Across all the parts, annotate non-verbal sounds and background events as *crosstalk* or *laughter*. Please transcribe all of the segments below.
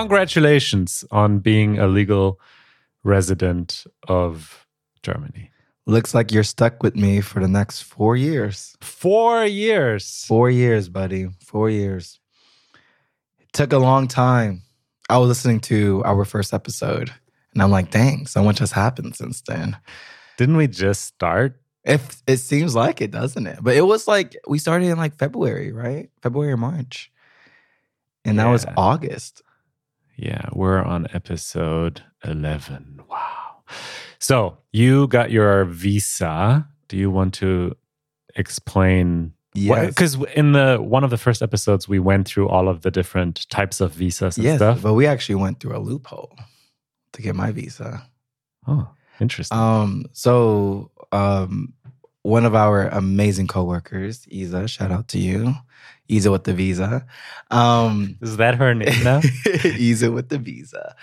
congratulations on being a legal resident of Germany. Looks like you're stuck with me for the next four years. Four years. Four years, buddy. Four years. It took a long time. I was listening to our first episode and I'm like, dang, so much has happened since then. Didn't we just start? If it seems like it, doesn't it? But it was like we started in like February, right? February or March. And that was August. Yeah, we're on episode 11. Wow. So you got your visa. Do you want to explain? Yes. Because in the one of the first episodes, we went through all of the different types of visas and yes, stuff. but we actually went through a loophole to get my visa. Oh, interesting. Um, so um, one of our amazing coworkers, Isa, shout out to you, Isa with the visa. Um, Is that her name now? *laughs* Isa with the visa.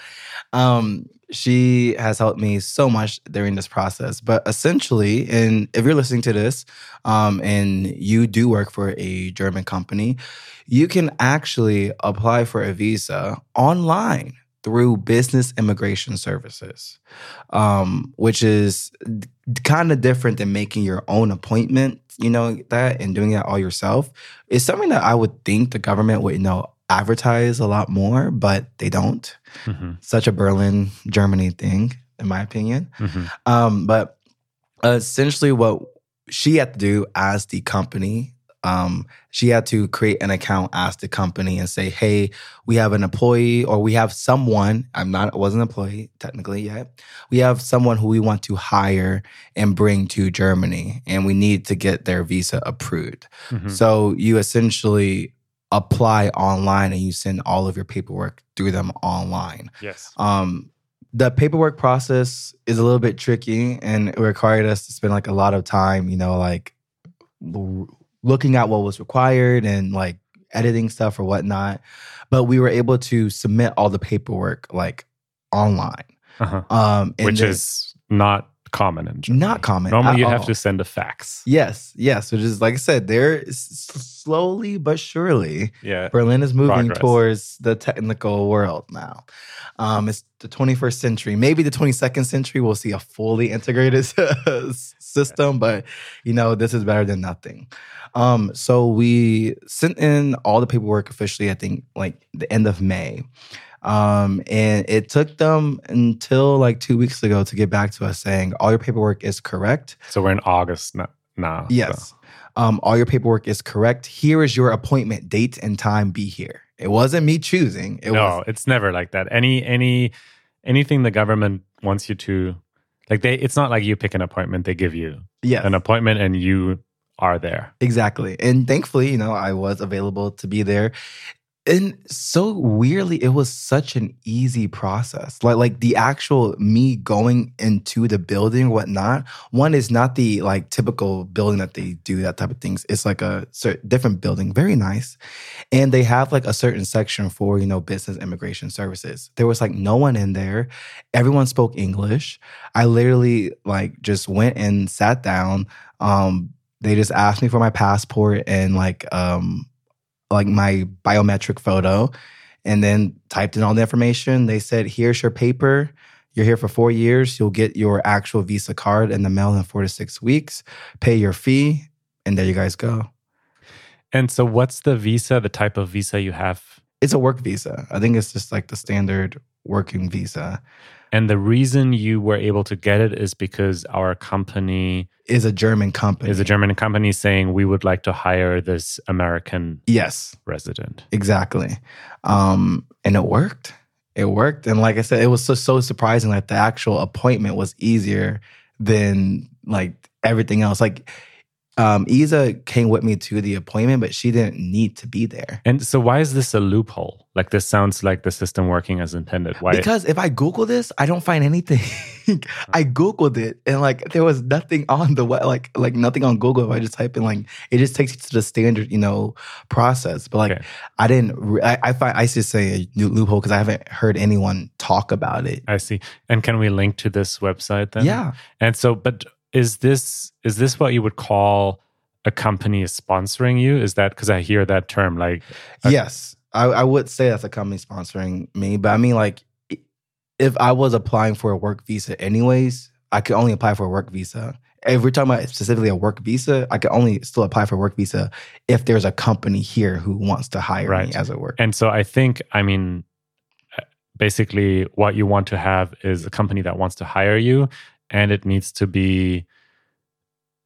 Um, she has helped me so much during this process. But essentially, and if you're listening to this, um, and you do work for a German company, you can actually apply for a visa online through business immigration services, um, which is kind of different than making your own appointment, you know, that and doing that all yourself. It's something that I would think the government would, you know, advertise a lot more, but they don't. Mhm, Such a Berlin, Germany thing, in my opinion. mhm. Um, but essentially, what she had to do as the company, um, she had to create an account ask the company and say, "Hey, we have an employee, or we have someone. I'm not, I wasn't an employee technically yet. We have someone who we want to hire and bring to Germany, and we need to get their visa approved. Mhm. So you essentially apply online and you send all of your paperwork through them online. Yes. Um, the paperwork process is a little bit tricky and it required us to spend like a lot of time, you know, like looking at what was required and like editing stuff or whatnot. But we were able to submit all the paperwork like online. Uh-huh. Um, Which is not common in Germany. Not common Normally, you have to send a fax. yes, yes, which is like I said, there s- slowly but surely Yeah. Berlin is moving Progress. towards the technical world now. Um, it's the 21st century. Maybe the 22nd century we'll see a fully integrated *laughs* system, but you know this is better than nothing. Um, so we sent in all the paperwork officially. I think like the end of May. Um, and it took them until like two weeks ago to get back to us saying all your paperwork is correct. So we're in August no- now. so- Yes. Um, all your paperwork is correct. Here is your appointment date and time. Be here. It wasn't me choosing. It no, was it's never like that. Any any anything the government wants you to like they it's not like you pick an appointment, they give you yes, an appointment and you are there. exactly. And thankfully, you know, I was available to be there. And so weirdly, it was such an easy process. Like like the actual me going into the building, whatnot. One is not the like typical building that they do that type of things. It's like a cer- different building, very nice. And they have like a certain section for, you know, business immigration services. There was like no one in there. Everyone spoke English. I literally like just went and sat down. Um, they just asked me for my passport and like um like my biometric photo and then typed in all the information. They said, here's your paper. You're here for four years. You'll get your actual Visa card in the mail in four to six weeks. Pay your fee, and there you guys go. And so what's the visa, the type of visa you have? It's a work visa. I think it's just like the standard working visa. And the reason you were able to get it is because our company Is a German company. is a German company saying we would like to hire this American Yes, resident. exactly. Um, and it worked. It worked. And like I said, it was so so surprising that the actual appointment was easier than like everything else. Like um Isa came with me to the appointment, but she didn't need to be there. And so why is this a loophole? Like this sounds like the system working as intended. Why Because if I Google this, I don't find anything. *laughs* I Googled it and like there was nothing on the web, like like nothing on Google. If I just type in like it just takes you to the standard, you know, process. But like Okay. I didn't. re- I, I find I just say a new loophole because I haven't heard anyone talk about it. I see. And can we link to this website then? Yeah, And so, but is this is this what you would call a company is sponsoring you? Is that because I hear that term like a- yes. I, I would say that's a company sponsoring me, but I mean, like, if I was applying for a work visa, anyways, I could only apply for a work visa. If we're talking about specifically a work visa, I could only still apply for a work visa if there's a company here who wants to hire Right. me as a work. And so I think, I mean, uh, basically, what you want to have is a company that wants to hire you, and it needs to be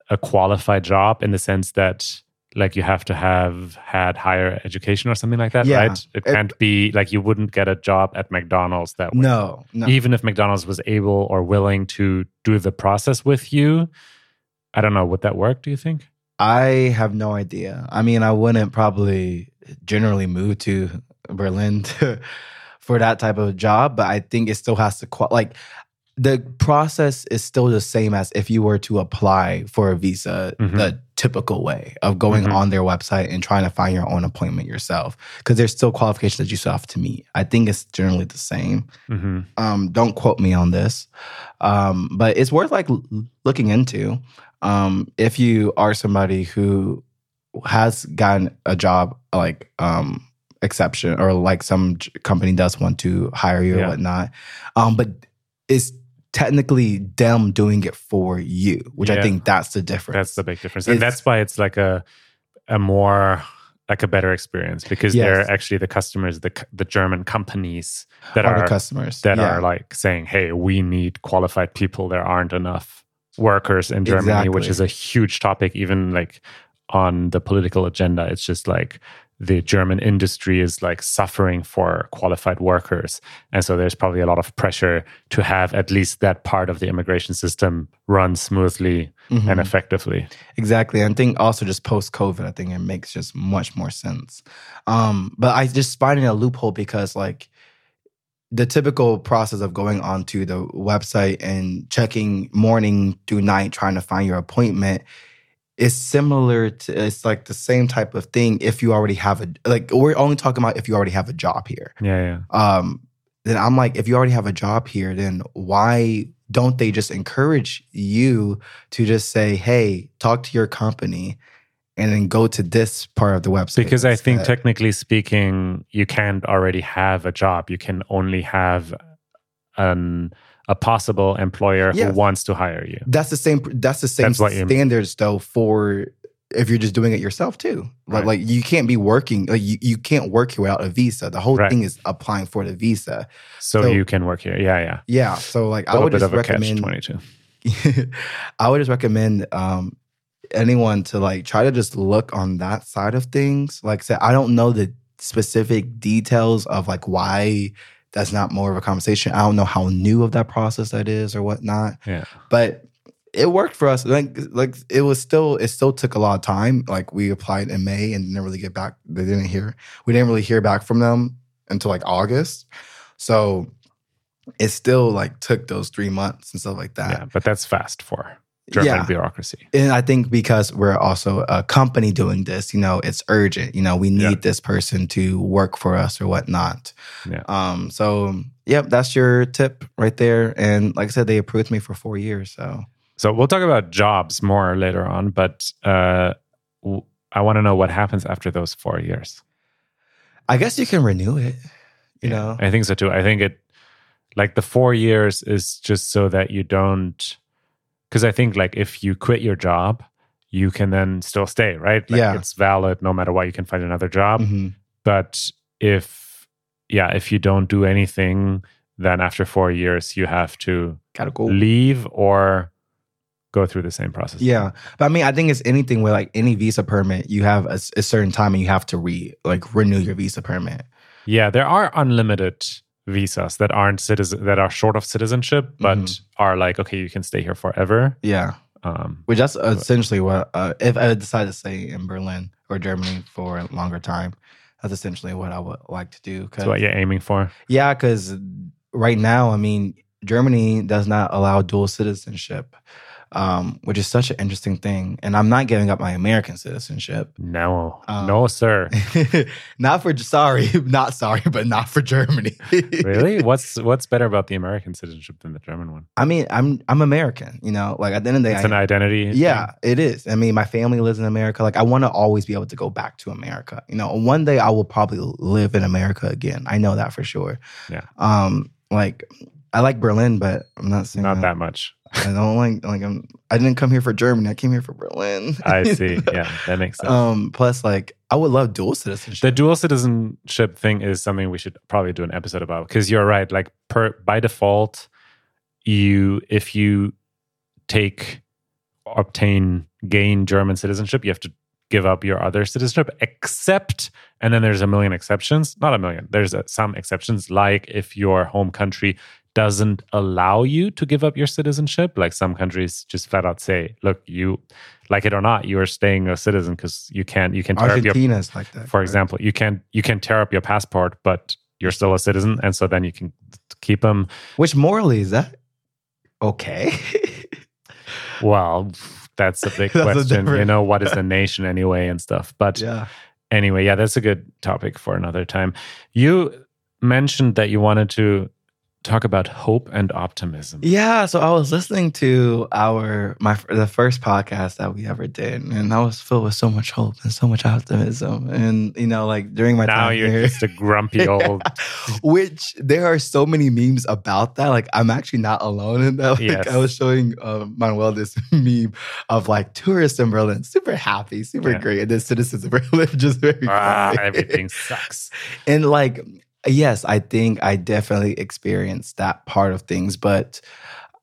a qualified job in the sense that, like, you have to have had higher education or something like that, Yeah. right? It It- can't be like you wouldn't get a job at McDonald's that way. No, no. Even if McDonald's was able or willing to do the process with you, I don't know, would that work, do you think? I have no idea. I mean, I wouldn't probably generally move to Berlin *laughs* to, for that type of job, but I think it still has to qual- like the process is still the same as if you were to apply for a visa Mhm. the typical way of going Mhm. on their website and trying to find your own appointment yourself because there's still qualifications that you still have to meet. I think it's generally the same. hmm Um, don't quote me on this, um, but it's worth like looking into. Um, if you are somebody who has gotten a job like um, exception or like some company does want to hire you Yeah. or whatnot, um, but it's technically them doing it for you, which I think that's the difference. That's the big difference, and that's why it's like a a more like a better experience because Yes. they're actually the customers, the the German companies that Are are the customers that Yeah. are like saying, "Hey, we need qualified people. There aren't enough workers in Germany," which is a huge topic, even like on the political agenda. It's just like the German industry is like suffering for qualified workers. And so there's probably a lot of pressure to have at least that part of the immigration system run smoothly Mhm. and effectively. Exactly. I think also just post COVID, I think it makes just much more sense. Um, but I just find finding a loophole because like the typical process of going onto the website and checking morning through night trying to find your appointment is similar to it's like the same type of thing if you already have a like we're only talking about if you already have a job here Yeah, yeah. um, then I'm like, if you already have a job here, then why don't they just encourage you to just say, hey, talk to your company and then go to this part of the website? Because I think, technically speaking, you can't already have a job. You can only have an a possible employer who wants to hire you. that's the same. That's the same That's standards though for if you're just doing it yourself too. Like, Right. like you can't be working. Like you, you can't work here without a visa. The whole Right. thing is applying for the visa. So, So- you can work here. Yeah, yeah. Yeah. So like I would just recommend. twenty two. *laughs* I would just recommend um, anyone to like try to just look on that side of things. Like I said, I don't know the specific details of like why that's not more of a conversation. I don't know how new of that process that is or whatnot. Yeah. But it worked for us. Like like it was still it still took a lot of time. Like we applied in May and didn't really get back. They didn't hear. We didn't really hear back from them until like August. So it still like took those three months and stuff like that. Yeah. But that's fast for German Yeah. bureaucracy. And I think because we're also a company doing this, you know, it's urgent. You know, we need Yeah. this person to work for us or whatnot. Yeah. Um. So, yep, that's your tip right there. And like I said, they approved me for four years. So, So we'll talk about jobs more later on, but uh, I want to know what happens after those four years. I guess you can renew it. You Yeah, know. I think so too. I think it, like the four years is just so that you don't, because I think like if you quit your job, you can then still stay, right? Like Yeah. It's valid no matter what, you can find another job. Mhm. But if, yeah, if you don't do anything, then after four years, you have to Gotta go. leave or go through the same process. Yeah, but I mean, I think it's anything where like any visa permit, you have a certain time and you have to re like renew your visa permit. Yeah, there are unlimited visas that aren't citizen that are short of citizenship, but Mhm. are like okay, you can stay here forever. Yeah, Um, which that's essentially what uh, if I decide to stay in Berlin or Germany for a longer time, that's essentially what I would like to do. that's what you're aiming for. Yeah, because right now, I mean, Germany does not allow dual citizenship. Um, which is such an interesting thing. And I'm not giving up my American citizenship. No, Um, no, sir. *laughs* not for sorry, *laughs* not sorry, but not for Germany. *laughs* really? What's what's better about the American citizenship than the German one? I mean, I'm I'm American. You know, like at the end of the day, It's I- an identity. Yeah, thing? it is. I mean, my family lives in America. Like, I want to always be able to go back to America. You know, one day I will probably live in America again. I know that for sure. Yeah. Um, like I like Berlin, but I'm not saying not that much. I don't like like I'm. I didn't come here for Germany. I came here for Berlin. I *laughs* see. Yeah, that makes sense. Um. Plus, like, I would love dual citizenship. the dual citizenship thing is something we should probably do an episode about because you're right. Like per by default, you if you take obtain gain German citizenship, you have to give up your other citizenship. Except, and then there's a million exceptions. Not a million. There's uh some exceptions, like if your home country doesn't allow you to give up your citizenship. Like some countries just flat out say, "Look, you like it or not, you are staying a citizen because you can't you can tear up your like that. for correct? example you can you can tear up your passport but you're still a citizen and so then you can keep them Which morally is that okay? *laughs* well that's a *laughs* big That's a question you know what is a nation anyway and stuff but yeah. anyway yeah that's a good topic for another time you mentioned that you wanted to talk about hope and optimism Yeah, so I was listening to our my the first podcast that we ever did, and I was filled with so much hope and so much optimism, and you know, like during my now time you're here, just a grumpy *laughs* old which there are so many memes about that. Like I'm actually not alone in that. *laughs* Like Yes. I was showing um, Manuel this meme of like tourists in Berlin, super happy, super Yeah. great, and then citizens of *laughs* Berlin just very ah, everything sucks And like, yes, I think I definitely experienced that part of things, but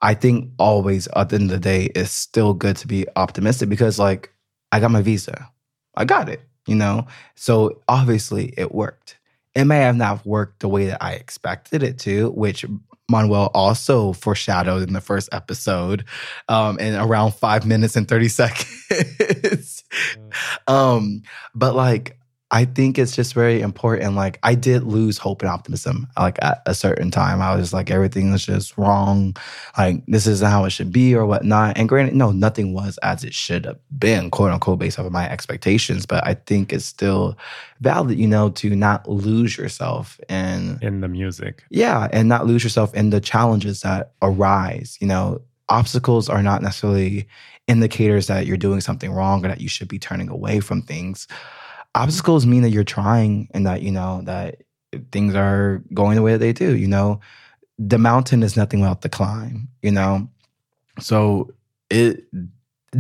I think always at the end of the day, it's still good to be optimistic because like I got my visa. I got it, you know? So obviously it worked. It may have not worked the way that I expected it to, which Manuel also foreshadowed in the first episode, um, in around five minutes and 30 *laughs* seconds. um, but like I think it's just very important. Like I did lose hope and optimism. Like at a certain time, I was like everything was just wrong. Like this isn't how it should be or whatnot. And granted, no, nothing was as it should have been, quote unquote, based off of my expectations. But I think it's still valid, you know, to not lose yourself in in the music yeah, and not lose yourself in the challenges that arise. You know, obstacles are not necessarily indicators that you're doing something wrong or that you should be turning away from things. Obstacles mean that you're trying and that, you know, that things are going the way that they do. You know, the mountain is nothing without the climb, you know? So it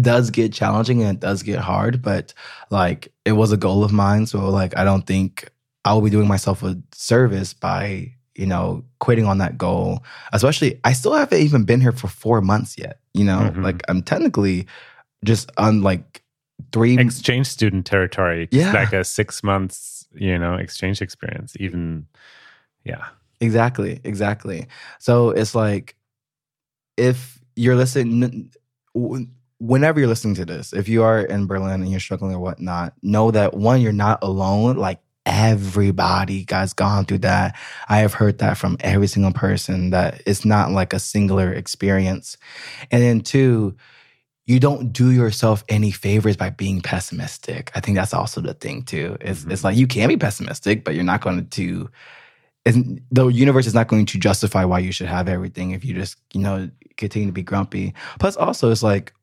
does get challenging and it does get hard, but like it was a goal of mine. So, like, I don't think I will be doing myself a service by, you know, quitting on that goal. Especially, I still haven't even been here for four months yet. You know, Mhm. like I'm technically just on like three. exchange student territory Yeah. like a six months you know exchange experience even yeah Exactly, exactly. So it's like if you're listening, whenever you're listening to this, if you are in Berlin and you're struggling or whatnot, know that one, you're not alone. Like everybody has gone through that. I have heard that from every single person that it's not like a singular experience. And then two, you don't do yourself any favors by being pessimistic. I think that's also the thing too. It's, Mhm. it's like you can be pessimistic, but you're not going to isn't the universe is not going to justify why you should have everything if you just you know continue to be grumpy plus also it's like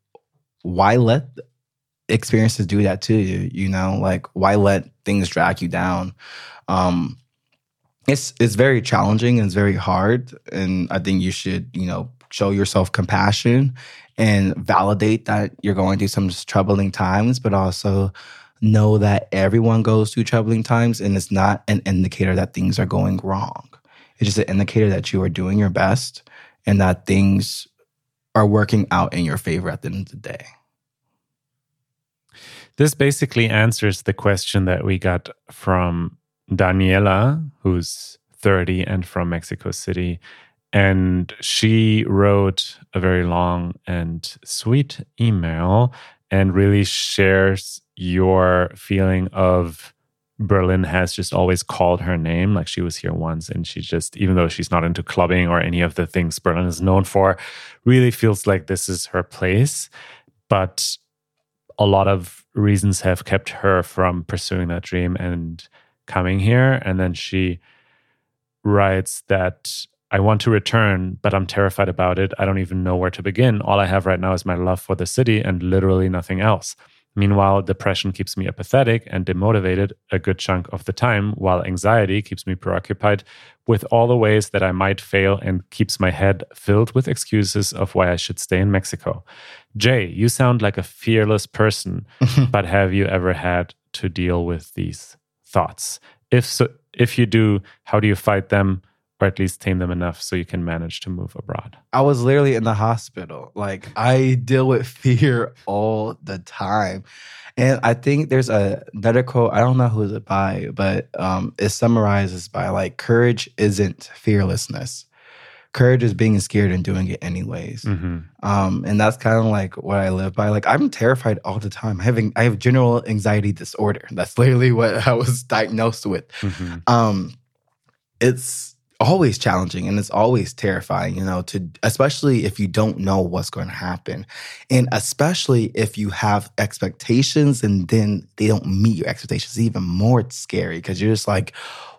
why let experiences do that to you you know like why let things drag you down um it's it's very challenging and it's very hard and i think you should you know show yourself compassion and validate that you're going through some troubling times but also know that everyone goes through troubling times and it's not an indicator that things are going wrong. It's just an indicator that you are doing your best and that things are working out in your favor at the end of the day. this basically answers the question that we got from daniela who's 30 and from mexico city and she wrote a very long and sweet email and really shares your feeling of Berlin has just always called her name. Like she was here once and she just, even though she's not into clubbing or any of the things Berlin is known for, really feels like this is her place. But a lot of reasons have kept her from pursuing that dream and coming here. And then she writes that I want to return, but I'm terrified about it. I don't even know where to begin. All I have right now is my love for the city and literally nothing else. Meanwhile, depression keeps me apathetic and demotivated a good chunk of the time, while anxiety keeps me preoccupied with all the ways that I might fail and keeps my head filled with excuses of why I should stay in Mexico. Jae, you sound like a fearless person, *laughs* but have you ever had to deal with these thoughts? If so, if you do, how do you fight them? Or at least tame them enough so you can manage to move abroad? I was literally in the hospital. Like I deal with fear all the time. And I think there's a another quote, I don't know who's it by, but um, it summarizes by like courage isn't fearlessness. Courage is being scared and doing it anyways. Mm-hmm. Um, and that's kind of like what I live by. Like I'm terrified all the time. Having I have general anxiety disorder. That's literally what I was *laughs* diagnosed with. Mm-hmm. Um, it's always challenging and it's always terrifying, you know, to especially if you don't know what's going to happen. And especially if you have expectations and then they don't meet your expectations, even more scary because you're just like,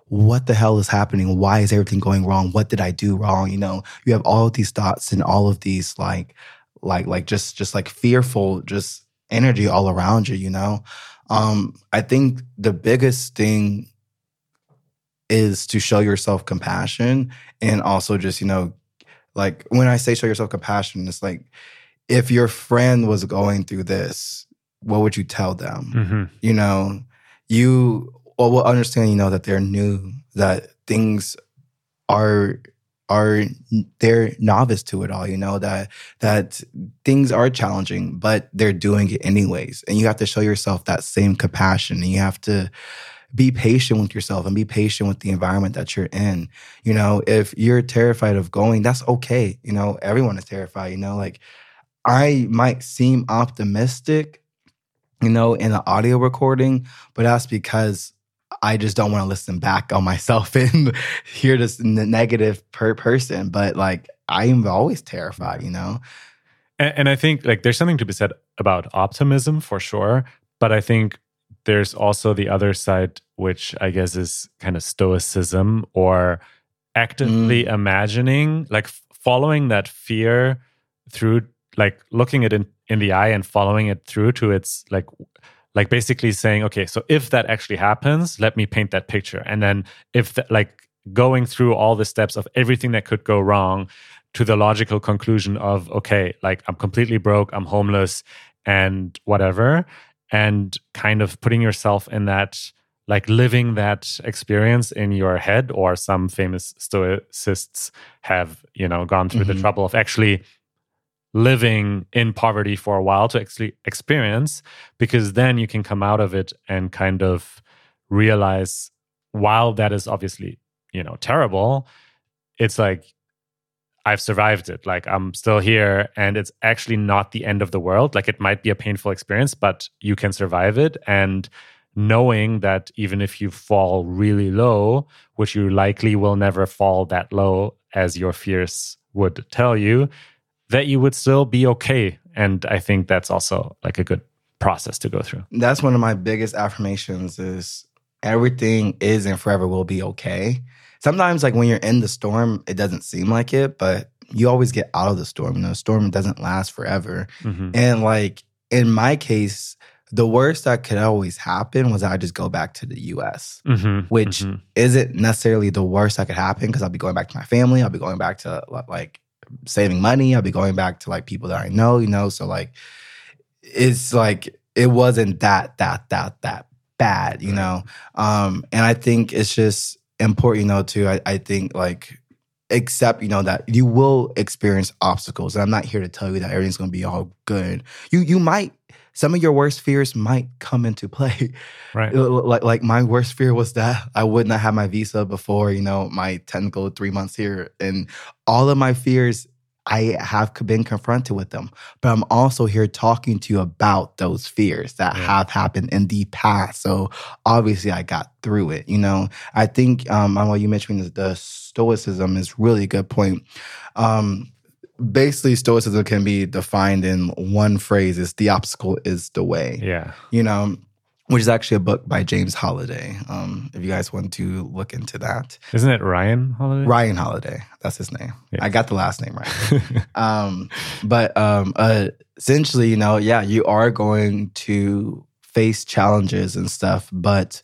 what the hell is happening? Why is everything going wrong? What did I do wrong? You know, you have all of these thoughts and all of these like like like just just like fearful just energy all around you, you know. Um I think the biggest thing is to show yourself compassion and also just, you know, like when I say show yourself compassion, it's like if your friend was going through this, what would you tell them? Mm-hmm. You know, you will understand, you know, that they're new, that things are are they're novice to it all you know that that things are challenging but they're doing it anyways and you have to show yourself that same compassion and you have to be patient with yourself and be patient with the environment that you're in. You know, if you're terrified of going, that's okay. You know, everyone is terrified, you know, like I might seem optimistic, you know, in the audio recording, but that's because I just don't want to listen back on myself *laughs* and hear this negative per person. But like, I am always terrified, you know? And, and I think like there's something to be said about optimism for sure. But I think there's also the other side, which I guess is kind of stoicism or actively mm. imagining, like following that fear through, like looking it in, in the eye and following it through to its like like basically saying okay so if that actually happens let me paint that picture and then if that like going through all the steps of everything that could go wrong to the logical conclusion of okay like i'm completely broke i'm homeless and whatever and kind of putting yourself in that like living that experience in your head or some famous stoicists have you know gone through mm-hmm. the trouble of actually living in poverty for a while to actually experience because then you can come out of it and kind of realize while that is obviously you know terrible it's like I've survived it. Like I'm still here and it's actually not the end of the world. Like it might be a painful experience, but you can survive it. And knowing that even if you fall really low, which you likely will never fall that low as your fears would tell you, that you would still be okay. And I think that's also like a good process to go through. That's one of my biggest affirmations is everything is and forever will be okay sometimes like when you're in the storm, it doesn't seem like it, but you always get out of the storm. You know, the storm doesn't last forever. Mm-hmm. And like in my case, the worst that could always happen was I just go back to the US, mm-hmm. which mm-hmm. isn't necessarily the worst that could happen because I'll be going back to my family. I'll be going back to like saving money. I'll be going back to like people that I know, you know? So like, it's like, it wasn't that, that, that, that bad, you know? Um, and I think it's just, important, you know, too. I, I think like accept, you know, that you will experience obstacles. And I'm not here to tell you that everything's gonna be all good. You you might some of your worst fears might come into *laughs* play. Right. Like like my worst fear was that I would not have my visa before, you know, my technical three months here. And all of my fears I have been confronted with them, but I'm also here talking to you about those fears that Yeah. have happened in the past. So obviously, I got through it. You know, I think um, I know you mentioned the, the stoicism is really a good point. Um, basically, stoicism can be defined in one phrase: "Is the obstacle is the way." Yeah. You know. Which is actually a book by James Holiday. Um, if you guys want to look into that, Isn't it Ryan Holiday? Ryan Holiday, that's his name. Yeah. I got the last name right *laughs* um but um uh essentially you know yeah you are going to face challenges and stuff but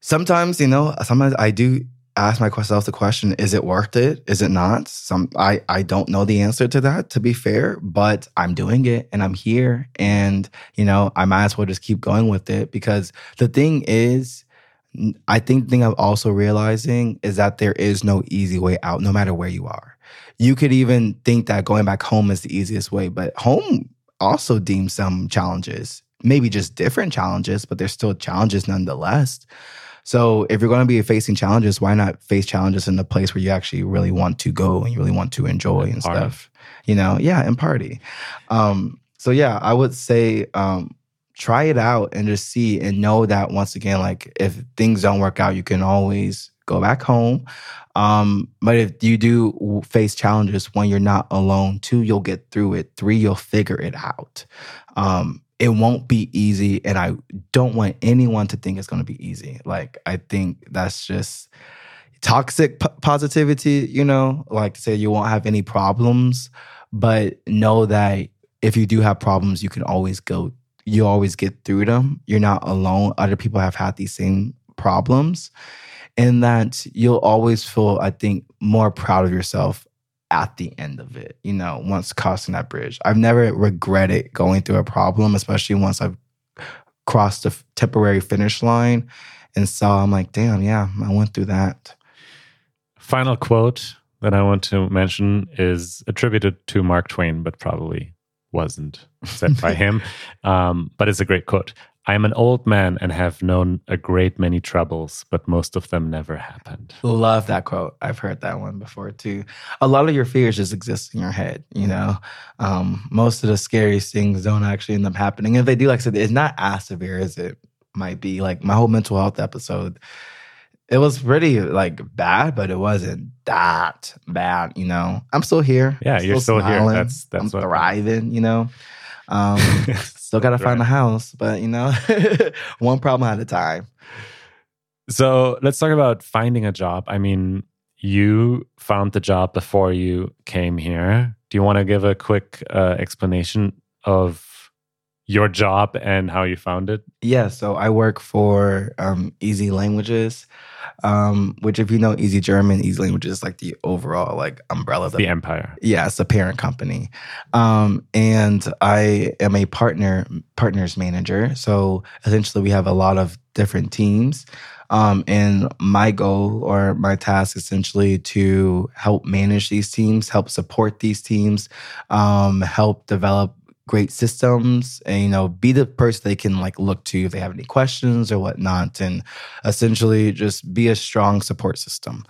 sometimes you know sometimes i do ask myself the question is it worth it is it not some i i don't know the answer to that to be fair but i'm doing it and i'm here and you know i might as well just keep going with it because the thing is I think the thing I'm also realizing is that there is no easy way out, no matter where you are. You could even think that going back home is the easiest way, but home also deems some challenges, maybe just different challenges, but there's still challenges nonetheless. So if you're going to be facing challenges, why not face challenges in the place where you actually really want to go and you really want to enjoy and Party. stuff? You know, yeah, and party. Um, so yeah, I would say um, try it out and just see and know that once again, like if things don't work out, you can always go back home. Um, but if you do face challenges, one, you're not alone. Two, you'll get through it. Three, you'll figure it out. Um, it won't be easy, and I don't want anyone to think it's going to be easy. Like I think that's just toxic p- positivity. You know, like to say you won't have any problems, but know that if you do have problems, you can always go you always get through them. You're not alone. Other people have had these same problems. And that you'll always feel, I think, more proud of yourself at the end of it, you know, once crossing that bridge. I've never regretted going through a problem, especially once I've crossed the temporary finish line and saw, I'm like, damn, yeah, I went through that. Final quote that I want to mention is attributed to Mark Twain, but probably wasn't said by *laughs* him. Um, but it's a great quote. I am an old man and have known a great many troubles, but most of them never happened. Love that quote. I've heard that one before too. A lot of your fears just exist in your head, you know. Um, most of the scariest things don't actually end up happening. If they do, like I said, it's not as severe as it might be. Like my whole mental health episode, it was pretty like bad, but it wasn't that bad, you know. I'm still here. Yeah, I'm you're still here. That's- that's I'm what- thriving, you know. Um, *laughs* still gotta find a house, but you know, *laughs* one problem at a time. So let's talk about finding a job. I mean, you found the job before you came here. Do you want to give a quick uh, explanation of your job and how you found it? Yeah, so I work for um, Easy Languages, um, which if you know Easy German, Easy Languages is like the overall like umbrella. Of The Empire. yeah, it's a parent company, um, and I am a partner partners manager. So essentially, we have a lot of different teams. Um, and my goal or my task essentially to help manage these teams, help support these teams, um, help develop great systems and you know be the person they can like look to if they have any questions or whatnot and essentially just be a strong support system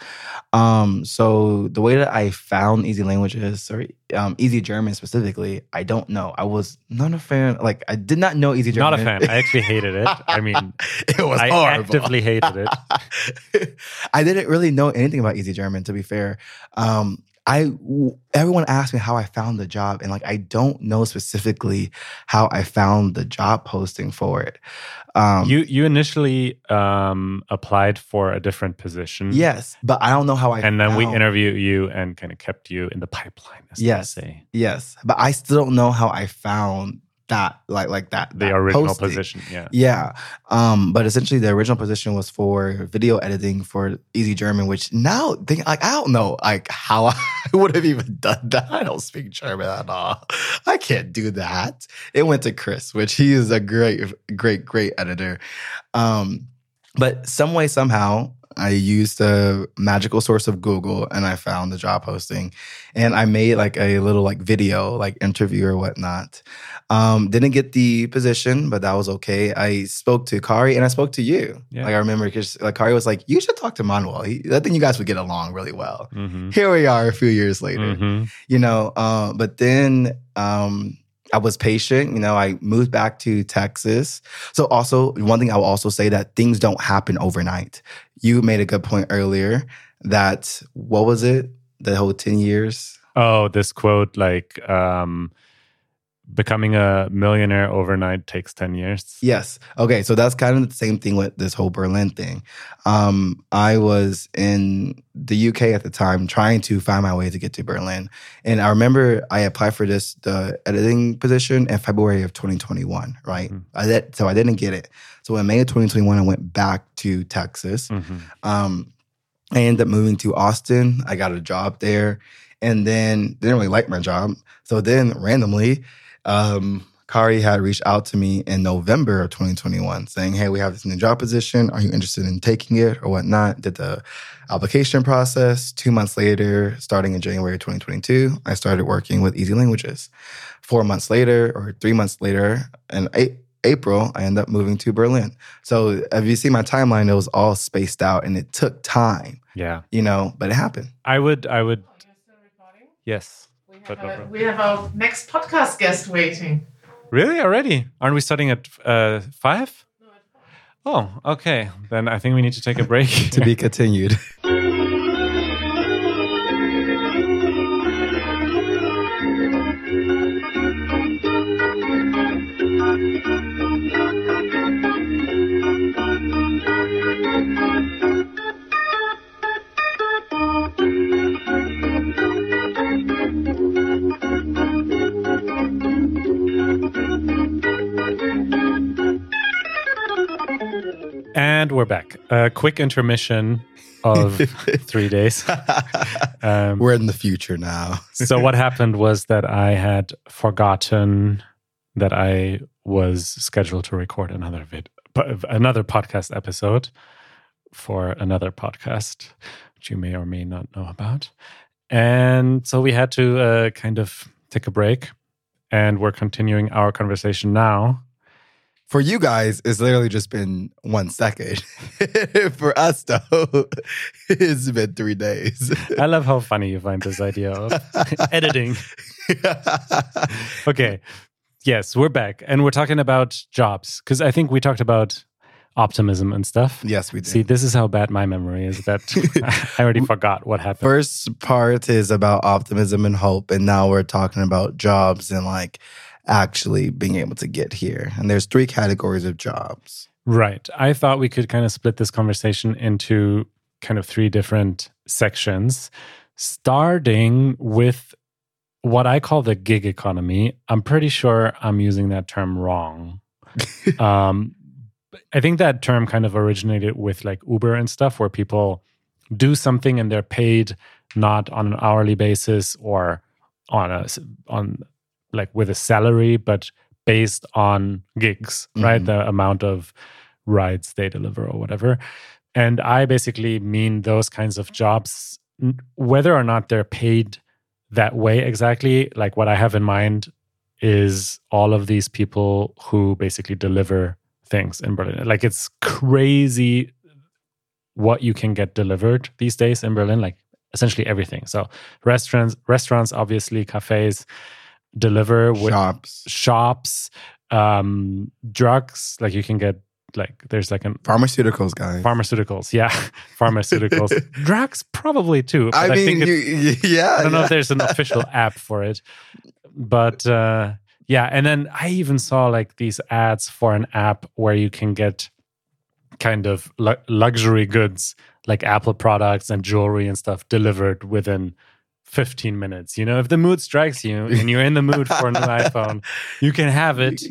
um so the way that i found easy languages or um, easy german specifically i don't know i was not a fan like i did not know easy german Not a fan. I actually hated it. I mean, *laughs* it was I horrible. actively hated it. *laughs* I didn't really know anything about Easy German, to be fair. Um, I everyone asked me how I found the job, and like I don't know specifically how I found the job posting for it. Um, You you initially um, applied for a different position. yes, but I don't know how I. And then we found- interviewed you and kind of kept you in the pipeline, as Yes. Yes, but I still don't know how I found that, like like that. The that original posting. position. Yeah. Yeah. Um, but essentially the original position was for video editing for Easy German, which now think like I don't know like how *laughs* I would have even done that. I don't speak German at all. I can't do that. It went to Chris, which he is a great, great, great editor. Um, but some way, somehow, I used the magical source of Google and I found the job posting. And I made like a little like video, like interview or whatnot. Um, didn't get the position, but that was okay. I spoke to Kari and I spoke to you. Yeah. Like I remember because like Kari was like, you should talk to Manuel. He, I think you guys would get along really well. Mm-hmm. Here we are a few years later Mm-hmm. you know uh, but then um, i was patient you know i moved back to texas. So also one thing i will also say that things don't happen overnight. You made a good point earlier that what was it? The whole 10 years? Oh, this quote like um, becoming a millionaire overnight takes 10 years. Yes. Okay. So that's kind of the same thing with this whole Berlin thing. Um, I was in the UK at the time trying to find my way to get to Berlin. And I remember I applied for this, the editing position in February of 2021, right? Mhm. I did, so I didn't get it. So in May of 2021, I went back to Texas. Mhm. Um, I ended up moving to Austin. I got a job there, and then didn't really like my job. So then randomly, um, Kari had reached out to me in November of 2021 saying, Hey, we have this new job position. Are you interested in taking it or whatnot? Did the application process. Two months later, starting in January 2022, I started working with Easy Languages. Four months later, or three months later, in a- April, I ended up moving to Berlin. So if you see my timeline, it was all spaced out and it took time, Yeah. you know, but it happened. I would, I would, You're still recording? Yes. We have, a, we have our next podcast guest waiting. Really? Already? Aren't we starting at uh, five? No, it's fine. Oh, okay. Then I think we need to take a break. To be continued. *laughs* we're back. A quick intermission of *laughs* three days. Um, We're in the future now. *laughs* so what happened was that I had forgotten that I was scheduled to record another vid, another podcast episode for another podcast, which you may or may not know about. And so we had to uh, kind of take a break, and we're continuing our conversation now. For you guys, it's literally just been one second. *laughs* For us, though, *laughs* it's been three days. I love how funny you find this idea of *laughs* editing. Okay. Yes, we're back and we're talking about jobs because I think we talked about optimism and stuff. yes, we did. See, this is how bad my memory is that I already forgot what happened. First part is about optimism and hope, and now we're talking about jobs and like actually being able to get here. And there's three categories of jobs. Right. I thought we could kind of split this conversation into kind of three different sections, starting with what I call the gig economy. I'm pretty sure I'm using that term wrong. *laughs* um, I think that term kind of originated with like Uber and stuff, where people do something and they're paid not on an hourly basis or on a on like with a salary, but based on gigs, right? Mhm. The amount of rides they deliver or whatever. And I basically mean those kinds of jobs, whether or not they're paid that way exactly. Like what I have in mind is all of these people who basically deliver things in Berlin. Like it's crazy what you can get delivered these days in Berlin, like essentially everything. So restaurants, restaurants, obviously, cafes deliver with Shops, shops, um, drugs. Like you can get like there's like an pharmaceuticals, guys. pharmaceuticals. Yeah, *laughs* pharmaceuticals. *laughs* drugs probably too. but I mean, think you, yeah. I don't know if there's an *laughs* official app for it, but uh, yeah. And then I even saw like these ads for an app where you can get kind of lu- luxury goods like Apple products and jewelry and stuff delivered within 15 minutes. You know, if the mood strikes you and you're in the mood for an *laughs* iPhone, you can have it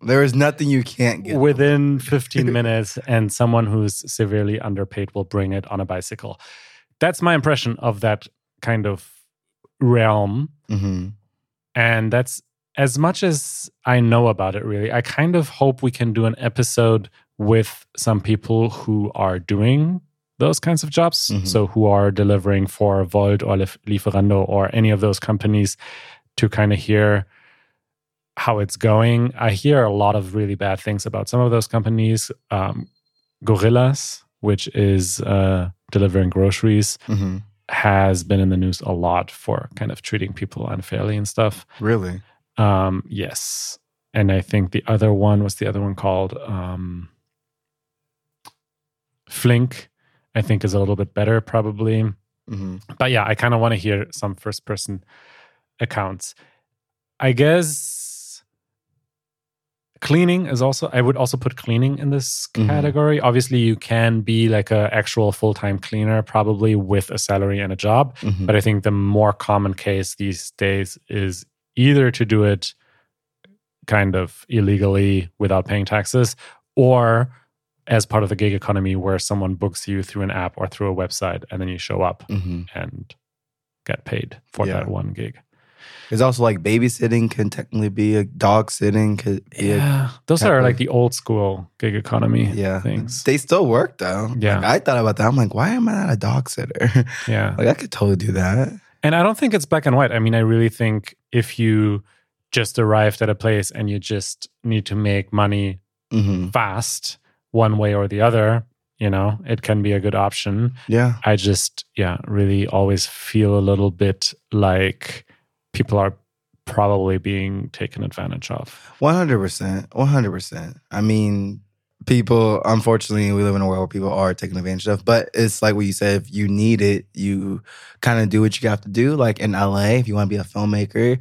There is nothing you can't get. within 15 minutes, and someone who's severely underpaid will bring it on a bicycle. That's my impression of that kind of realm. hmm And that's as much as I know about it, really. I kind of hope we can do an episode with some people who are doing those kinds of jobs. Mhm. So who are delivering for Wolt or Lif- Lieferando or any of those companies to kind of hear how it's going. I hear a lot of really bad things about some of those companies. Um, Gorillas, which is uh, delivering groceries, hmm has been in the news a lot for kind of treating people unfairly and stuff. Really? Um, yes. And I think the other one was the other one called um, Flink, I think is a little bit better, probably. hmm But yeah, I kind of want to hear some first person accounts. I guess cleaning is also, I would also put cleaning in this Mhm. category. Obviously, you can be like a actual full time cleaner, probably with a salary and a job. hmm But I think the more common case these days is either to do it kind of illegally without paying taxes or as part of the gig economy where someone books you through an app or through a website and then you show up hmm and get paid for Yeah. that one gig. It's also like babysitting can technically be a dog sitting could Yeah. Those are like the old school gig economy yeah things. They still work though. Yeah. Like, I thought about that. I'm like, why am I not a dog sitter? *laughs* Yeah. like I could totally do that. And I don't think it's black and white. I mean, I really think if you just arrived at a place and you just need to make money hmm fast one way or the other, you know, it can be a good option. Yeah. I just, yeah, really always feel a little bit like people are probably being taken advantage of. One hundred percent. One hundred percent. I mean, people. Unfortunately, we live in a world where people are taken advantage of. But it's like what you said. If you need it, you kind of do what you have to do. Like in LA, if you want to be a filmmaker,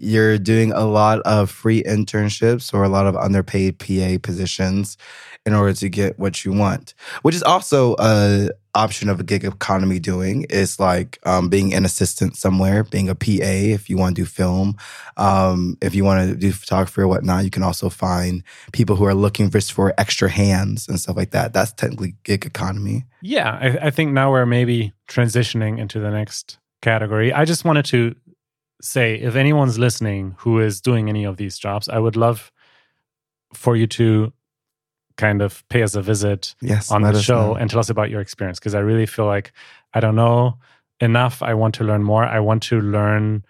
you're doing a lot of free internships or a lot of underpaid PA positions in order to get what you want. Which is also a option of a gig economy doing is like um, being an assistant somewhere, being a PA if you want to do film. Um, if you want to do photography or whatnot, you can also find people who are looking just for extra hands and stuff like that. That's technically gig economy. Yeah, I, I think now we're maybe transitioning into the next category. I just wanted to say if anyone's listening who is doing any of these jobs, I would love for you to kind of pay us a visit Yes, on the show and tell us about your experience because I really feel like I don't know enough. I want to learn more. I want to learn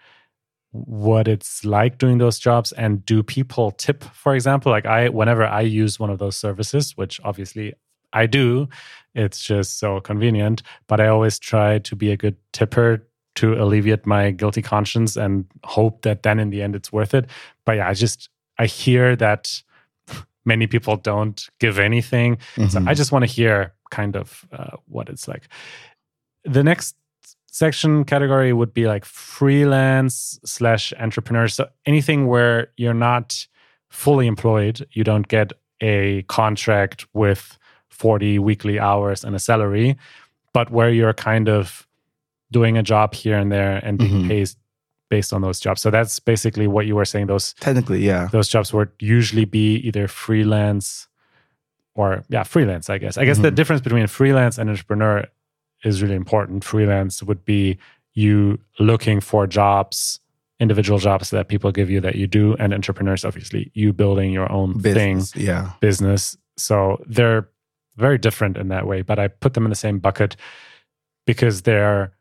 what it's like doing those jobs and do people tip for example like i whenever i use one of those services which obviously i do it's just so convenient but i always try to be a good tipper to alleviate my guilty conscience and hope that then in the end it's worth it but yeah i just i hear that many people don't give anything so Mhm. I just want to hear kind of uh, what it's like. The next section category would be like freelance slash entrepreneur. So anything where you're not fully employed, you don't get a contract with 40 weekly hours and a salary, but where you're kind of doing a job here and there and being Mhm. paid based on those jobs. So that's basically what you were saying. Those Technically, yeah. those jobs would usually be either freelance or yeah freelance i guess i guess the Mhm. difference between freelance and entrepreneur is really important freelance would be you looking for jobs individual jobs that people give you that you do and entrepreneurs obviously you building your own thing yeah. business so they're very different in that way but i put them in the same bucket because they're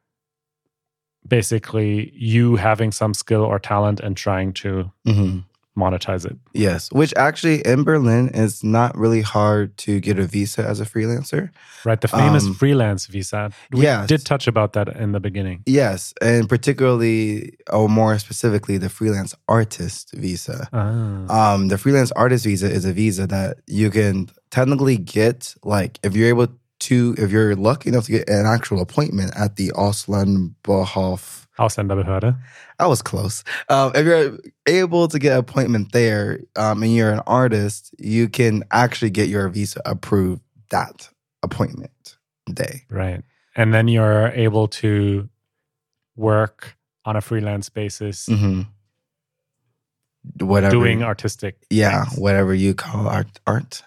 basically you having some skill or talent and trying to hmm monetize it Yes, which actually in Berlin is not really hard to get a visa as a freelancer. Right, the famous Um, freelance visa. We yes. did touch about that in the beginning. Yes, and particularly, or more specifically, the freelance artist visa. Ah, Um, the freelance artist visa is a visa that you can technically get, like, if you're able to, if you're lucky enough to get an actual appointment at the Auslandbehof. Ausländerbehörde. I was close. Um, if you're able to get an appointment there, um, and you're an artist, you can actually get your visa approved that appointment day. Right. And then you're able to work on a freelance basis hmm Whatever. doing artistic. yeah, things. whatever you call art. Art.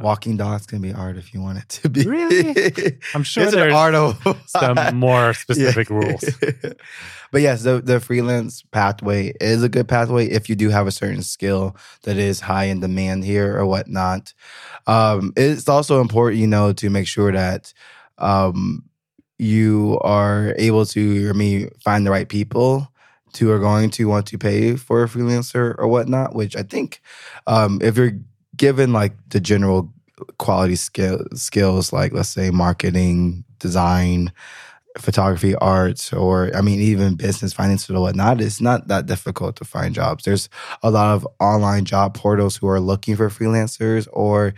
Walking dogs can be art if you want it to be. Really? I'm *laughs* sure it's an there's art of some *laughs* more specific Yeah. rules. *laughs* but yes, the, the freelance pathway is a good pathway if you do have a certain skill that is high in demand here or whatnot. Um, it's also important, you know, to make sure that um, you are able to, I mean, find the right people who are going to want to pay for a freelancer or whatnot. Which I think, um, if you're given like the general quality skill, skills, like let's say marketing, design, photography, arts, or I mean, even business, finance, or whatnot, it's not that difficult to find jobs. There's a lot of online job portals who are looking for freelancers or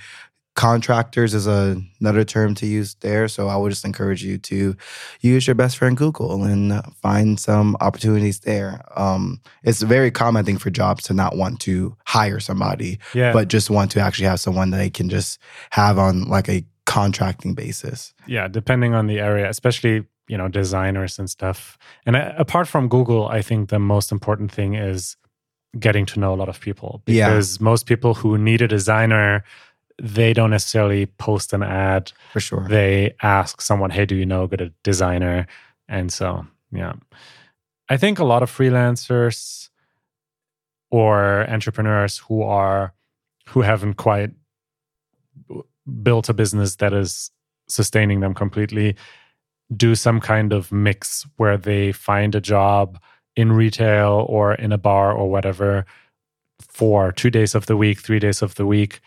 contractors is a, another term to use there. So I would just encourage you to use your best friend Google and find some opportunities there. Um, it's very common thing for jobs to not want to hire somebody, Yeah. but just want to actually have someone that they can just have on like a contracting basis. yeah depending on the area especially you know designers and stuff and uh, apart from google i think the most important thing is getting to know a lot of people Yeah. because most people who need a designer they don't necessarily post an ad. For sure. they ask someone hey do you know a good designer? And so yeah. I think a lot of freelancers or entrepreneurs who are who haven't quite built a business that is sustaining them completely do some kind of mix where they find a job in retail or in a bar or whatever for two days of the week three days of the week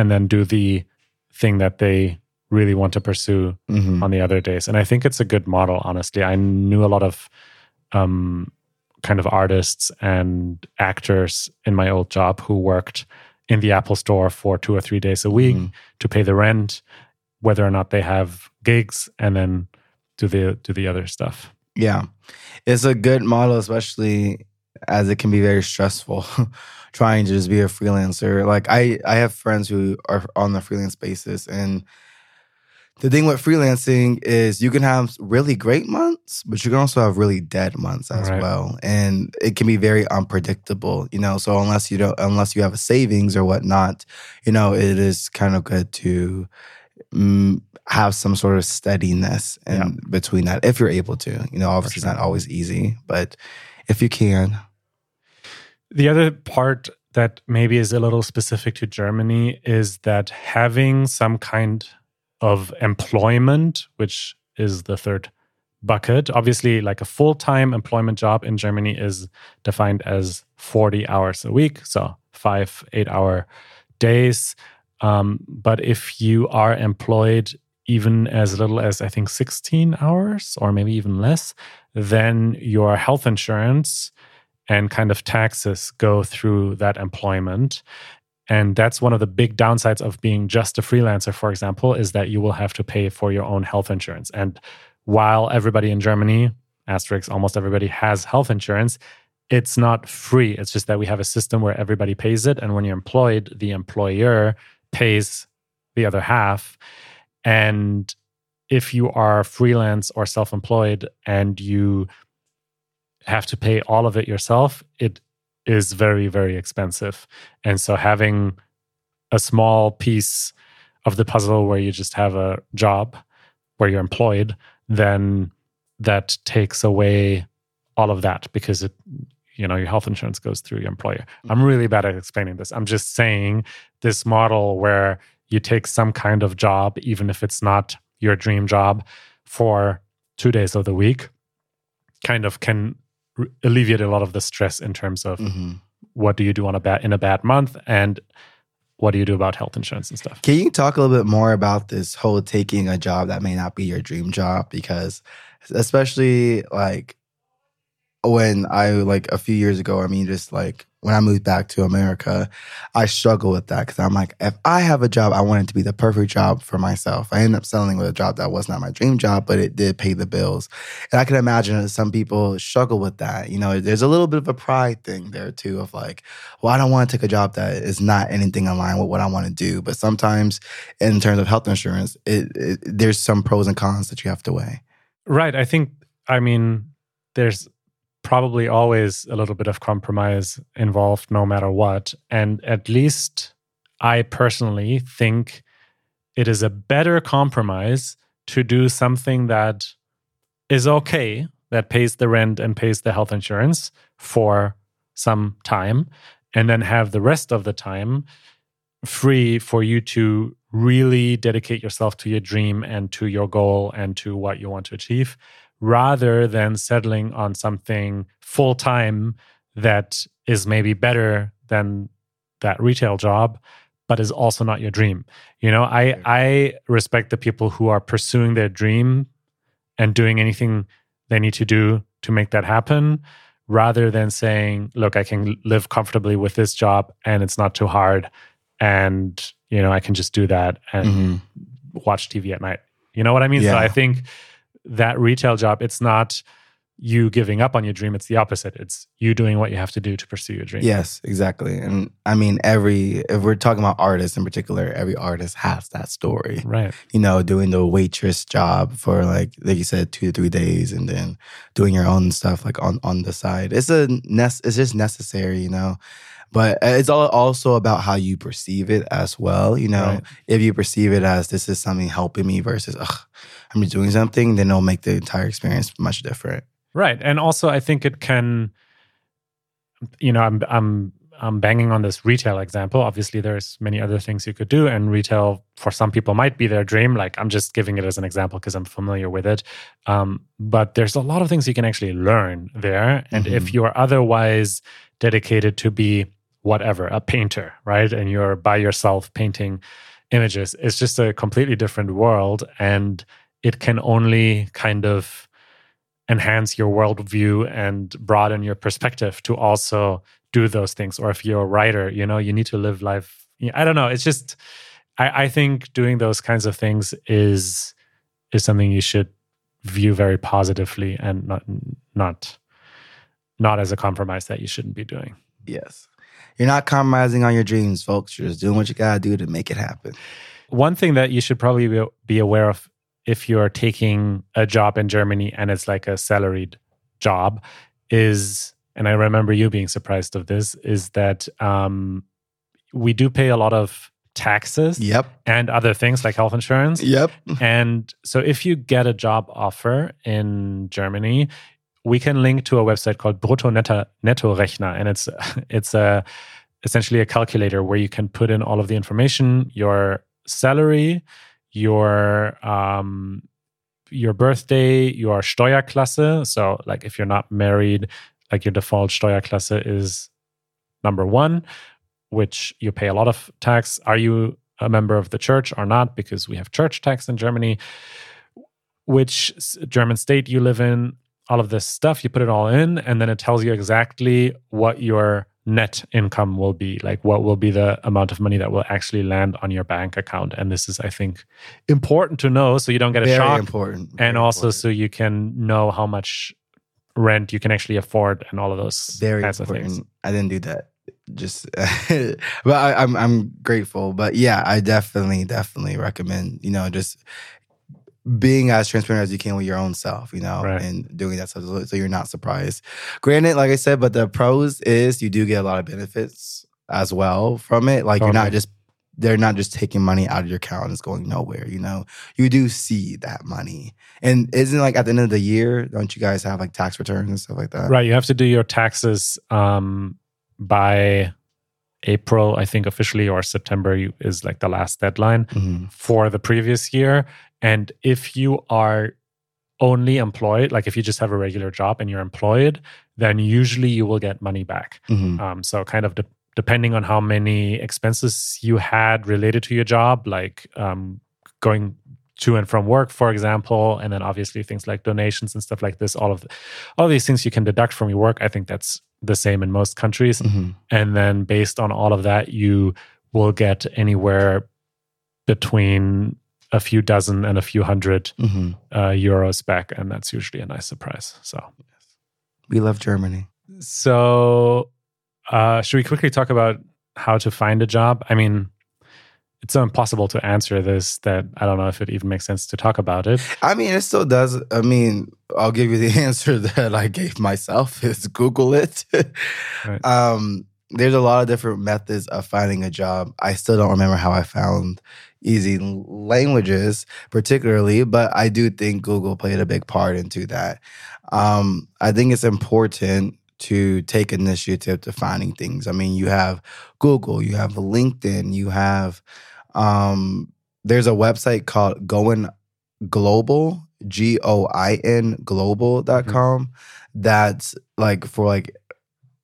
and then do the thing that they really want to pursue Mhm. on the other days. And I think it's a good model, honestly. I knew a lot of um, kind of artists and actors in my old job who worked in the Apple store for two or three days a week Mhm. to pay the rent, whether or not they have gigs, and then do the do the other stuff. Yeah. It's a good model, especially as it can be very stressful *laughs* trying to just be a freelancer. Like I, I have friends who are on the freelance basis and the thing with freelancing is you can have really great months, but you can also have really dead months as Right. well. And it can be very unpredictable, you know. So unless you don't unless you have a savings or whatnot, you know, it is kind of good to mm, have some sort of steadiness in Yeah. between that if you're able to. You know, obviously it's not always easy, but if you can. The other part that maybe is a little specific to Germany is that having some kind of employment, which is the third bucket, obviously, like a full time employment job in Germany is defined as 40 hours a week. So five, eight hour days. Um, but if you are employed even as little as I think 16 hours or maybe even less, then your health insurance and kind of taxes go through that employment. And that's one of the big downsides of being just a freelancer, for example, is that you will have to pay for your own health insurance. And while everybody in Germany, asterisk, almost everybody has health insurance, it's not free. It's just that we have a system where everybody pays it. And when you're employed, the employer pays the other half. And if you are freelance or self employed and you have to pay all of it yourself, it is very, very expensive. And so having a small piece of the puzzle where you just have a job where you're employed, then that takes away all of that because it you know your health insurance goes through your employer. I'm mm-hmm. really bad at explaining this. I'm just saying this model where you take some kind of job even if it's not your dream job for 2 days of the week kind of can re- alleviate a lot of the stress in terms of hmm what do you do on a bad in a bad month and what do you do about health insurance and stuff. Can you talk a little bit more about this whole taking a job that may not be your dream job? Because especially like when I like a few years ago, I mean, just like when I moved back to America, I struggle with that because I'm like, if I have a job, I want it to be the perfect job for myself. I ended up settling with a job that was not my dream job, but it did pay the bills. And I can imagine that some people struggle with that. You know, there's a little bit of a pride thing there too of like, well, I don't want to take a job that is not anything in line with what I want to do. But sometimes, in terms of health insurance, it, it there's some pros and cons that you have to weigh. Right. I think, I mean, there's probably always a little bit of compromise involved no matter what. And at least I personally think it is a better compromise to do something that is okay, that pays the rent and pays the health insurance for some time, and then have the rest of the time free for you to really dedicate yourself to your dream and to your goal and to what you want to achieve rather than settling on something full time that is maybe better than that retail job but is also not your dream. You know i i respect the people who are pursuing their dream and doing anything they need to do to make that happen rather than saying look i can live comfortably with this job and it's not too hard and you know i can just do that and Mhm. watch tv at night. You know what i mean? So i think that retail job it's not you giving up on your dream it's the opposite it's you doing what you have to do to pursue your dream Yes, exactly. And I mean, every, if we're talking about artists in particular, every artist has that story. right You know, doing the waitress job for like, like you said, two to three days and then doing your own stuff like on, on the side. It's a, nec- it's just necessary, you know. But uh, it's all also about how you perceive it as well. You know, Right. if you perceive it as this is something helping me versus, ugh, I'm doing something, then it'll make the entire experience much different. Right. And also I think it can you know, I'm I'm I'm banging on this retail example. Obviously there's many other things you could do and retail for some people might be their dream. Like I'm just giving it as an example because I'm familiar with it. Um, but there's a lot of things you can actually learn there. And if Mhm. you are otherwise dedicated to be whatever, a painter, right? And you're by yourself painting images, it's just a completely different world. And it can only kind of enhance your worldview and broaden your perspective to also do those things. Or if you're a writer, you know, you need to live life. I don't know. It's just, I, I think doing those kinds of things is is something you should view very positively and not not not as a compromise that you shouldn't be doing. Yes. You're not compromising on your dreams, folks. You're just doing what you got to do to make it happen. One thing that you should probably be, be aware of if you're taking a job in Germany and it's like a salaried job is, and I remember you being surprised of this, is that um, we do pay a lot of taxes Yep. and other things like health insurance. Yep. And so if you get a job offer in Germany, we can link to a website called Brutto Netto, Netto Rechner. And it's *laughs* it's a essentially a calculator where you can put in all of the information, your salary, your um your birthday, your Steuerklasse. So like if you're not married, like your default Steuerklasse is number one, which you pay a lot of tax. Are you a member of the church or not? Because we have church tax in Germany. Which German state you live in? All of this stuff, you put it all in, and then it tells you exactly what your net income will be. Like what will be the amount of money that will actually land on your bank account. And this is, I think, important to know so you don't get a Very shock important. and Very also important. so you can know how much rent you can actually afford and all of those very kinds of important. things. I didn't do that. Just, *laughs* but I, I'm I'm grateful. But yeah, I definitely definitely recommend you know just being as transparent as you can with your own self, you know, Right. and doing that so, so you're not surprised. Granted, like I said, but the pros is you do get a lot of benefits as well from it. Like you're not just they're not just taking money out of your account and it's going nowhere, you know. You do see that money. And isn't like at the end of the year, don't you guys have like tax returns and stuff like that? Right. You have to do your taxes um, by April, I think officially, or September is like the last deadline Mhm. for the previous year. And if you are only employed, like if you just have a regular job and you're employed, then usually you will get money back. Mhm. Um, so kind of de- depending on how many expenses you had related to your job, like um, going to and from work, for example, and then obviously things like donations and stuff like this. All of all these things you can deduct from your work. I think that's the same in most countries. Mhm. And then based on all of that, you will get anywhere between a few dozen and a few hundred Mhm. uh, euros back, and that's usually a nice surprise. So. We love Germany. So, uh, should we quickly talk about how to find a job? I mean, it's so impossible to answer this that I don't know if it even makes sense to talk about it. I mean, it still does. I mean, I'll give you the *laughs* answer that I gave myself is Google it. Right. um, there's a lot of different methods of finding a job. I still don't remember how I found easy languages, particularly, but I do think Google played a big part into that. Um, I think it's important to take initiative to finding things. I mean, you have Google, you have LinkedIn, you have um there's a website called Going Global, G O I N global.com that's like for like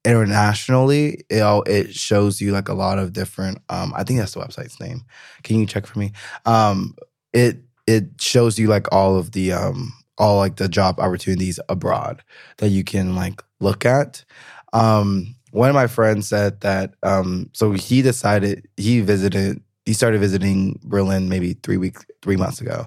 internationally it, all- it shows you like a lot of different um i think that's the website's name. Can you check for me? Um it it shows you like all of the um all like the job opportunities abroad that you can like look at. Um one of my friends said that um so he decided he visited he started visiting berlin maybe three weeks three months ago.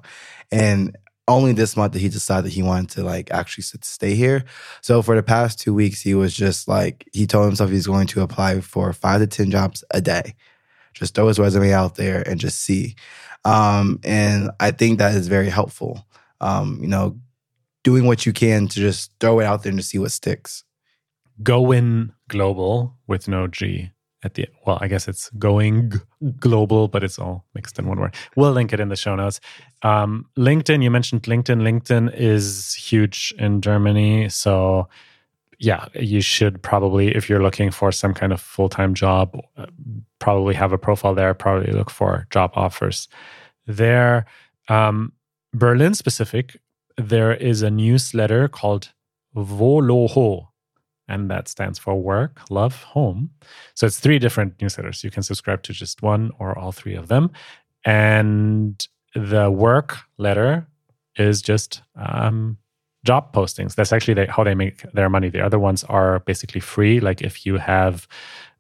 And only this month that he decided that he wanted to like actually stay here. So for the past two weeks he was just like he told himself he's going to apply for five to ten jobs a day. Just throw his resume out there and just see. Um, and i think that is very helpful. Um, you know doing what you can to just throw it out there and to see what sticks. Going global with no G at the well, I guess it's going global, but it's all mixed in one word. We'll link it in the show notes. Um, LinkedIn, you mentioned LinkedIn. LinkedIn is huge in Germany. So, yeah, you should probably, if you're looking for some kind of full time job, uh, probably have a profile there, probably look for job offers there. Um, Berlin specific, there is a newsletter called WoLoHo and that stands for work, love, home. So it's three different newsletters. You can subscribe to just one or all three of them. And the work letter is just um, job postings. That's actually how they make their money. The other ones are basically free. Like if you have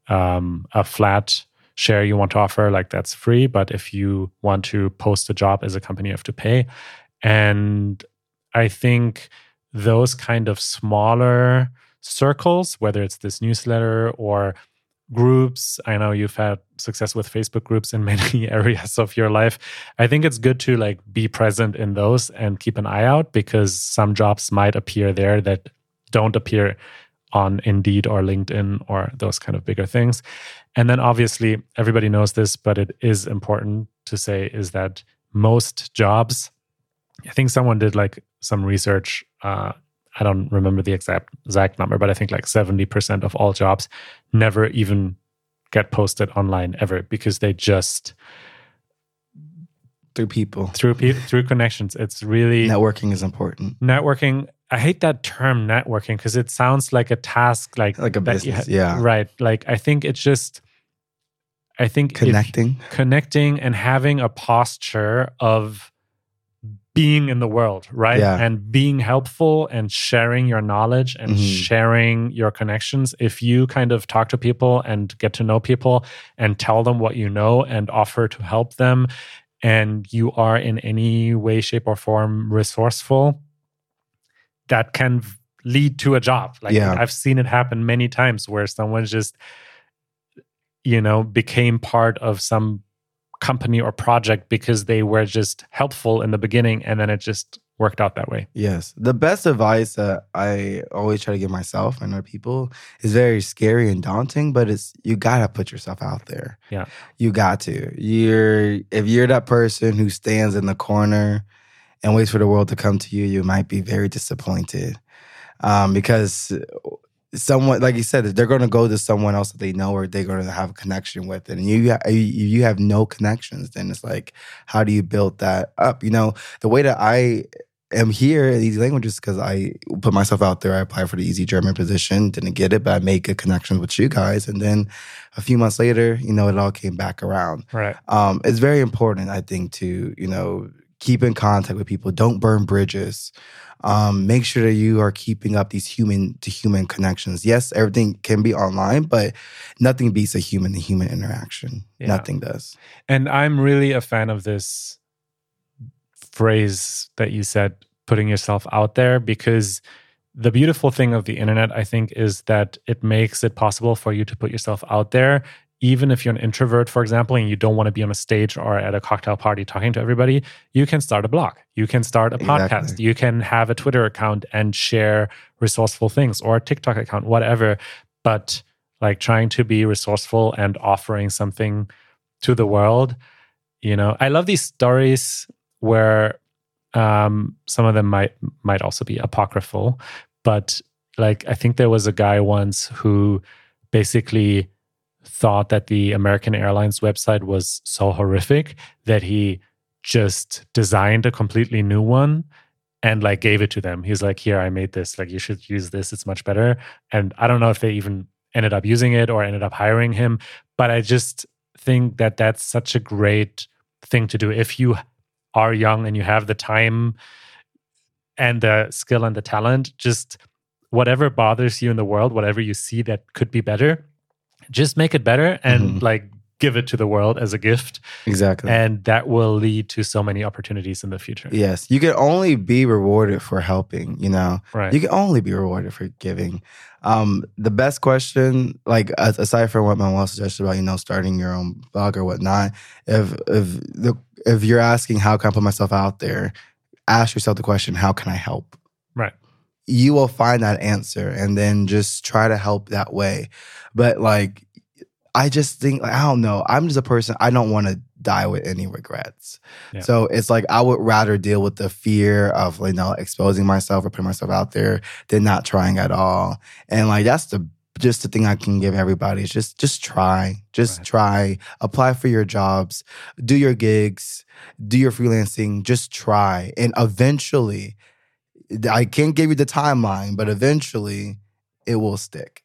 um, a flat share you want to offer, like that's free. But if you want to post a job as a company, you have to pay. And I think those kind of smaller circles, whether it's this newsletter or groups. I know you've had success with Facebook groups in *laughs* many areas of your life. I think it's good to like be present in those and keep an eye out because some jobs might appear there that don't appear on Indeed or LinkedIn or those kind of bigger things. And then obviously everybody knows this, but it is important to say is that most jobs, I think someone did like some research uh, I don't remember the exact exact number, but I think like 70% of all jobs never even get posted online ever because they just through people through pe- through connections. It's really networking is important networking. I hate that term networking because it sounds like a task, like like a business ha- yeah right. Like I think it's just, I think connecting connecting and having a posture of being in the world, right? Yeah. And being helpful and sharing your knowledge and Mhm. sharing your connections. If you kind of talk to people and get to know people and tell them what you know and offer to help them, and you are in any way, shape, or form resourceful, that can lead to a job. Like Yeah. I've seen it happen many times where someone just, you know, became part of some company or project because they were just helpful in the beginning and then it just worked out that way. Yes. The best advice that I always try to give myself and other people is very scary and daunting, but it's you gotta put yourself out there. Yeah. You got to. You're if you're that person who stands in the corner and waits for the world to come to you, you might be very disappointed. Um, because someone like you said, they're gonna go to someone else that they know or they're gonna have a connection with it. And you you have no connections, then it's like, how do you build that up? You know, the way that I am here at Easy Languages because I put myself out there. I applied for the Easy German position, didn't get it, but I made good connections with you guys. And then a few months later, you know, it all came back around. Right. Um, it's very important, I think, to, you know, keep in contact with people. Don't burn bridges. Um, make sure that you are keeping up these human to human connections. Yes, everything can be online, but nothing beats a human to human interaction. Yeah. Nothing does. And I'm really a fan of this phrase that you said, putting yourself out there, because the beautiful thing of the internet, I think, is that it makes it possible for you to put yourself out there. Even if you're an introvert, for example, and you don't want to be on a stage or at a cocktail party talking to everybody, you can start a blog. You can start a podcast. You can have a Twitter account and share resourceful things or a TikTok account, whatever. But like trying to be resourceful and offering something to the world you know i love these stories where um some of them might might also be apocryphal but like I think there was a guy once who basically thought that the American Airlines website was so horrific that he just designed a completely new one and like gave it to them. He's like, "Here, I made this. Like you should use this. It's much better." And I don't know if they even ended up using it or ended up hiring him, but I just think that that's such a great thing to do if you are young and you have the time and the skill and the talent just whatever bothers you in the world whatever you see that could be better just make it better and Mhm. like give it to the world as a gift Exactly. and that will lead to so many opportunities in the future yes, you can only be rewarded for helping. You know, right you can only be rewarded for giving. Um, the best question, like aside from what Manuel suggested about you know starting your own blog or whatnot, if if the if you're asking how can I put myself out there, ask yourself the question, how can I help? You will find that answer, and then just try to help that way. But like, I just think like, I don't know. I'm just a person. I don't want to die with any regrets. Yeah. So it's like I would rather deal with the fear of you know exposing myself or putting myself out there than not trying at all. And like that's the just the thing I can give everybody is just just try, just Right. try, apply for your jobs, do your gigs, do your freelancing, just try, and eventually, I can't give you the timeline, but eventually, it will stick.